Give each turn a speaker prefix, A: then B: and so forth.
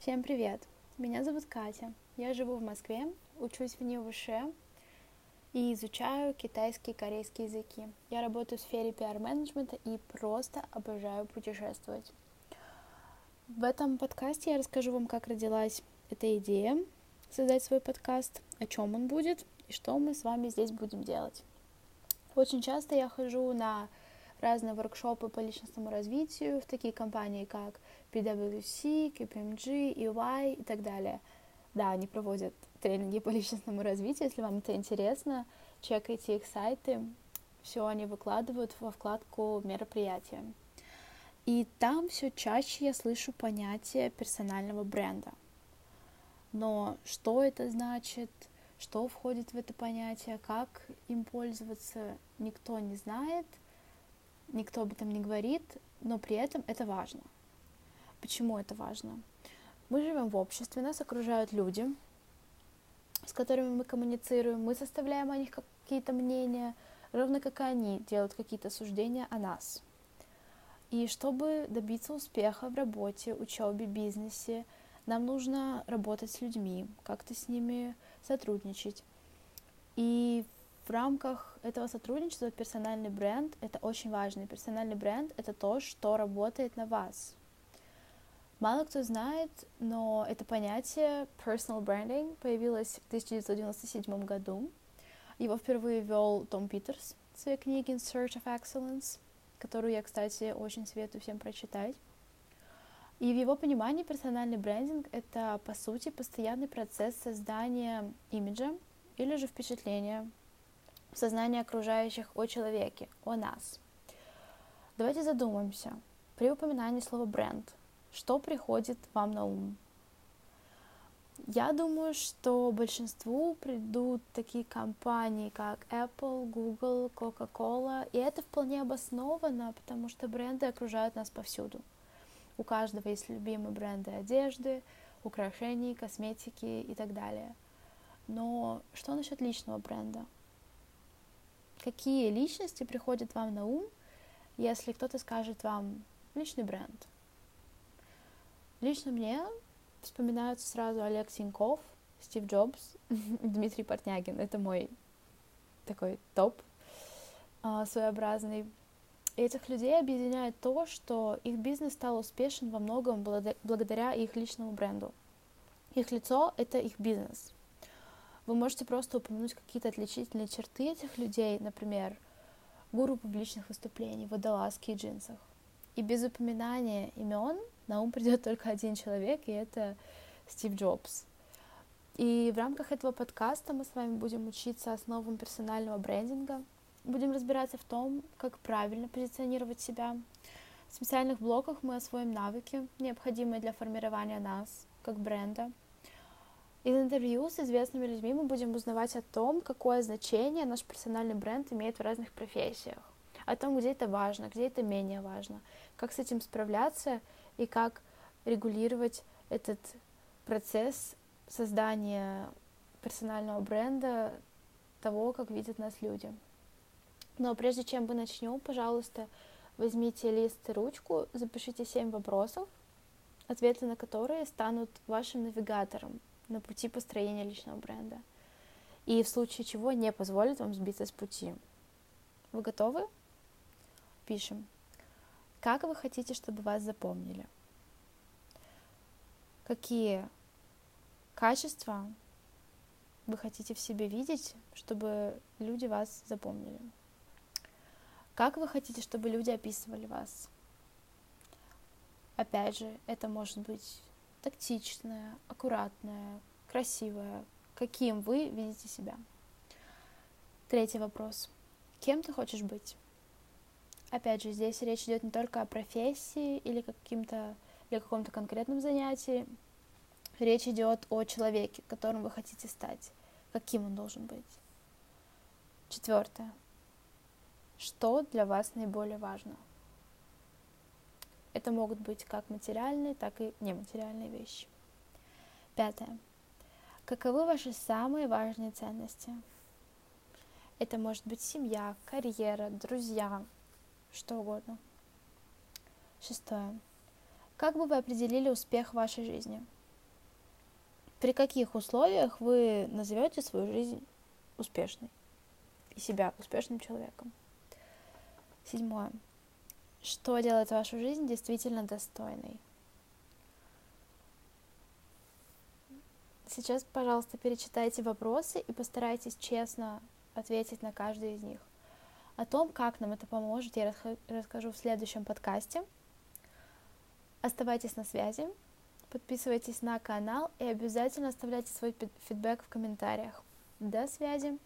A: Всем привет! Меня зовут Катя. Я живу в Москве, учусь в НИУШ и изучаю китайский и корейский языки. Я работаю в сфере пиар-менеджмента и просто обожаю путешествовать. В этом подкасте я расскажу вам, как родилась эта идея создать свой подкаст, о чем он будет и что мы с вами здесь будем делать. Очень часто я хожу на разные воркшопы по личностному развитию в такие компании, как PwC, KPMG, EY и так далее. Да, они проводят тренинги по личностному развитию, если вам это интересно, чекайте их сайты, все они выкладывают во вкладку мероприятия. И там все чаще я слышу понятие персонального бренда. Но что это значит, что входит в это понятие, как им пользоваться, никто не знает – никто об этом не говорит, но при этом это важно. Почему это важно? Мы живем в обществе, нас окружают люди, с которыми мы коммуницируем, мы составляем о них какие-то мнения, ровно как и они делают какие-то суждения о нас. И чтобы добиться успеха в работе, учебе, бизнесе, нам нужно работать с людьми, как-то с ними сотрудничать. И в рамках этого сотрудничества персональный бренд — это очень важно. Персональный бренд — это то, что работает на вас. Мало кто знает, но это понятие personal branding появилось в 1997 году. Его впервые ввел Том Питерс в своей книге In Search of Excellence, которую я, кстати, очень советую всем прочитать. И в его понимании персональный брендинг — это, по сути, постоянный процесс создания имиджа или же впечатления в сознании окружающих о человеке, о нас. Давайте задумаемся. При упоминании слова бренд, что приходит вам на ум? Я думаю, что большинству придут такие компании, как Apple, Google, Coca-Cola, и это вполне обосновано, потому что бренды окружают нас повсюду. У каждого есть любимые бренды одежды, украшений, косметики и так далее. Но что насчет личного бренда? Какие личности приходят вам на ум, если кто-то скажет вам личный бренд. Лично мне вспоминаются сразу Олег Синьков, Стив Джобс, Дмитрий Портнягин. Это мой такой топ а, своеобразный. И этих людей объединяет то, что их бизнес стал успешен во многом благодаря их личному бренду. Их лицо — это их бизнес — вы можете просто упомянуть какие-то отличительные черты этих людей, например, гуру публичных выступлений, водолазки и джинсах. И без упоминания имен на ум придет только один человек, и это Стив Джобс. И в рамках этого подкаста мы с вами будем учиться основам персонального брендинга, будем разбираться в том, как правильно позиционировать себя. В специальных блоках мы освоим навыки, необходимые для формирования нас как бренда – из интервью с известными людьми мы будем узнавать о том, какое значение наш персональный бренд имеет в разных профессиях, о том, где это важно, где это менее важно, как с этим справляться и как регулировать этот процесс создания персонального бренда, того, как видят нас люди. Но прежде чем мы начнем, пожалуйста, возьмите лист и ручку, запишите семь вопросов, ответы на которые станут вашим навигатором на пути построения личного бренда. И в случае чего не позволит вам сбиться с пути. Вы готовы? Пишем. Как вы хотите, чтобы вас запомнили? Какие качества вы хотите в себе видеть, чтобы люди вас запомнили? Как вы хотите, чтобы люди описывали вас? Опять же, это может быть тактичная, аккуратная, красивая, каким вы видите себя. Третий вопрос. Кем ты хочешь быть? Опять же, здесь речь идет не только о профессии или каким-то или каком-то конкретном занятии. Речь идет о человеке, которым вы хотите стать. Каким он должен быть? Четвертое. Что для вас наиболее важно? Это могут быть как материальные, так и нематериальные вещи. Пятое. Каковы ваши самые важные ценности? Это может быть семья, карьера, друзья, что угодно. Шестое. Как бы вы определили успех в вашей жизни? при каких условиях вы назовете свою жизнь успешной и себя успешным человеком. Седьмое. Что делает вашу жизнь действительно достойной? Сейчас, пожалуйста, перечитайте вопросы и постарайтесь честно ответить на каждый из них. О том, как нам это поможет, я расскажу в следующем подкасте. Оставайтесь на связи, подписывайтесь на канал и обязательно оставляйте свой фидбэк в комментариях. До связи!